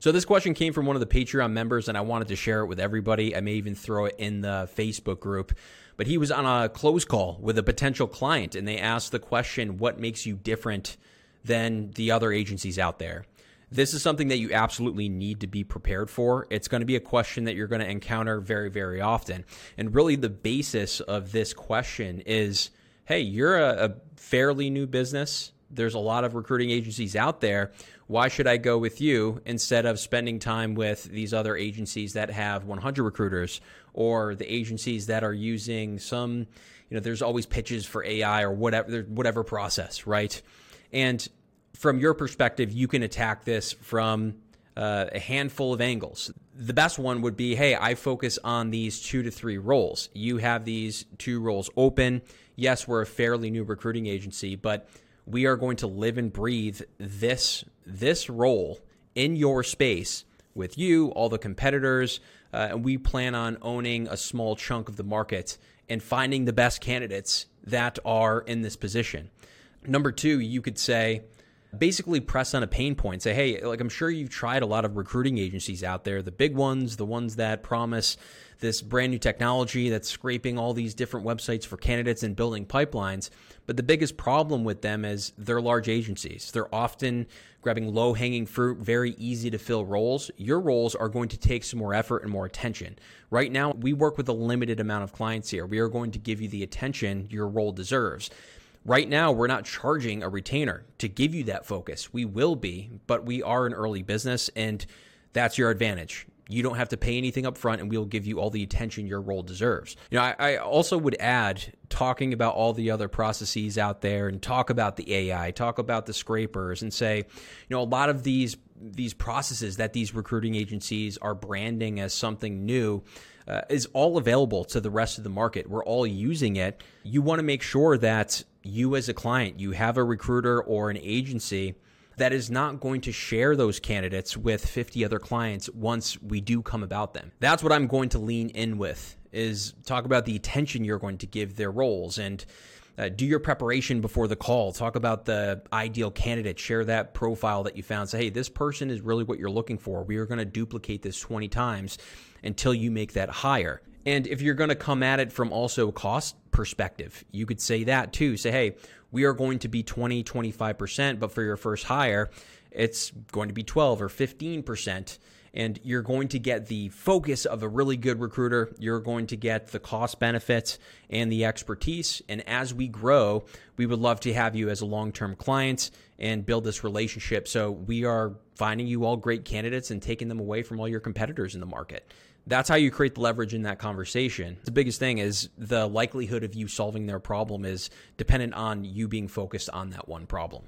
So this question came from one of the Patreon members, and I wanted to share it with everybody. I may even throw it in the Facebook group. But he was on a close call with a potential client, and they asked the question, What makes you different than the other agencies out there? This is something that you absolutely need to be prepared for. It's going to be a question that you're going to encounter very, very often. And really, the basis of this question is hey, you're a, a fairly new business. There's a lot of recruiting agencies out there. Why should I go with you instead of spending time with these other agencies that have 100 recruiters or the agencies that are using some, you know, there's always pitches for AI or whatever, whatever process, right? And from your perspective, you can attack this from uh, a handful of angles. The best one would be hey, I focus on these two to three roles. You have these two roles open. Yes, we're a fairly new recruiting agency, but we are going to live and breathe this this role in your space with you, all the competitors, uh, and we plan on owning a small chunk of the market and finding the best candidates that are in this position. Number two, you could say, basically press on a pain point. Say, hey, like I'm sure you've tried a lot of recruiting agencies out there, the big ones, the ones that promise this brand new technology that's scraping all these different websites for candidates and building pipelines. But the biggest problem with them is they're large agencies. They're often grabbing low hanging fruit, very easy to fill roles. Your roles are going to take some more effort and more attention. Right now, we work with a limited amount of clients here. We are going to give you the attention your role deserves. Right now, we're not charging a retainer to give you that focus. We will be, but we are an early business, and that's your advantage. You don't have to pay anything up front, and we'll give you all the attention your role deserves. You know, I, I, also would add talking about all the other processes out there and talk about the AI, talk about the scrapers, and say, you know, a lot of these these processes that these recruiting agencies are branding as something new uh, is all available to the rest of the market. We're all using it. You want to make sure that you, as a client, you have a recruiter or an agency that is not going to share those candidates with 50 other clients once we do come about them. That's what I'm going to lean in with is talk about the attention you're going to give their roles and uh, do your preparation before the call. Talk about the ideal candidate. Share that profile that you found. Say, hey, this person is really what you're looking for. We are going to duplicate this 20 times until you make that hire. And if you're going to come at it from also cost perspective, you could say that too. Say, hey, we are going to be 20, 25%, but for your first hire, it's going to be 12 or 15% and you're going to get the focus of a really good recruiter. You're going to get the cost benefits and the expertise. And as we grow, we would love to have you as a long term client and build this relationship. So we are finding you all great candidates and taking them away from all your competitors in the market. That's how you create the leverage in that conversation. The biggest thing is the likelihood of you solving their problem is dependent on you being focused on that one problem.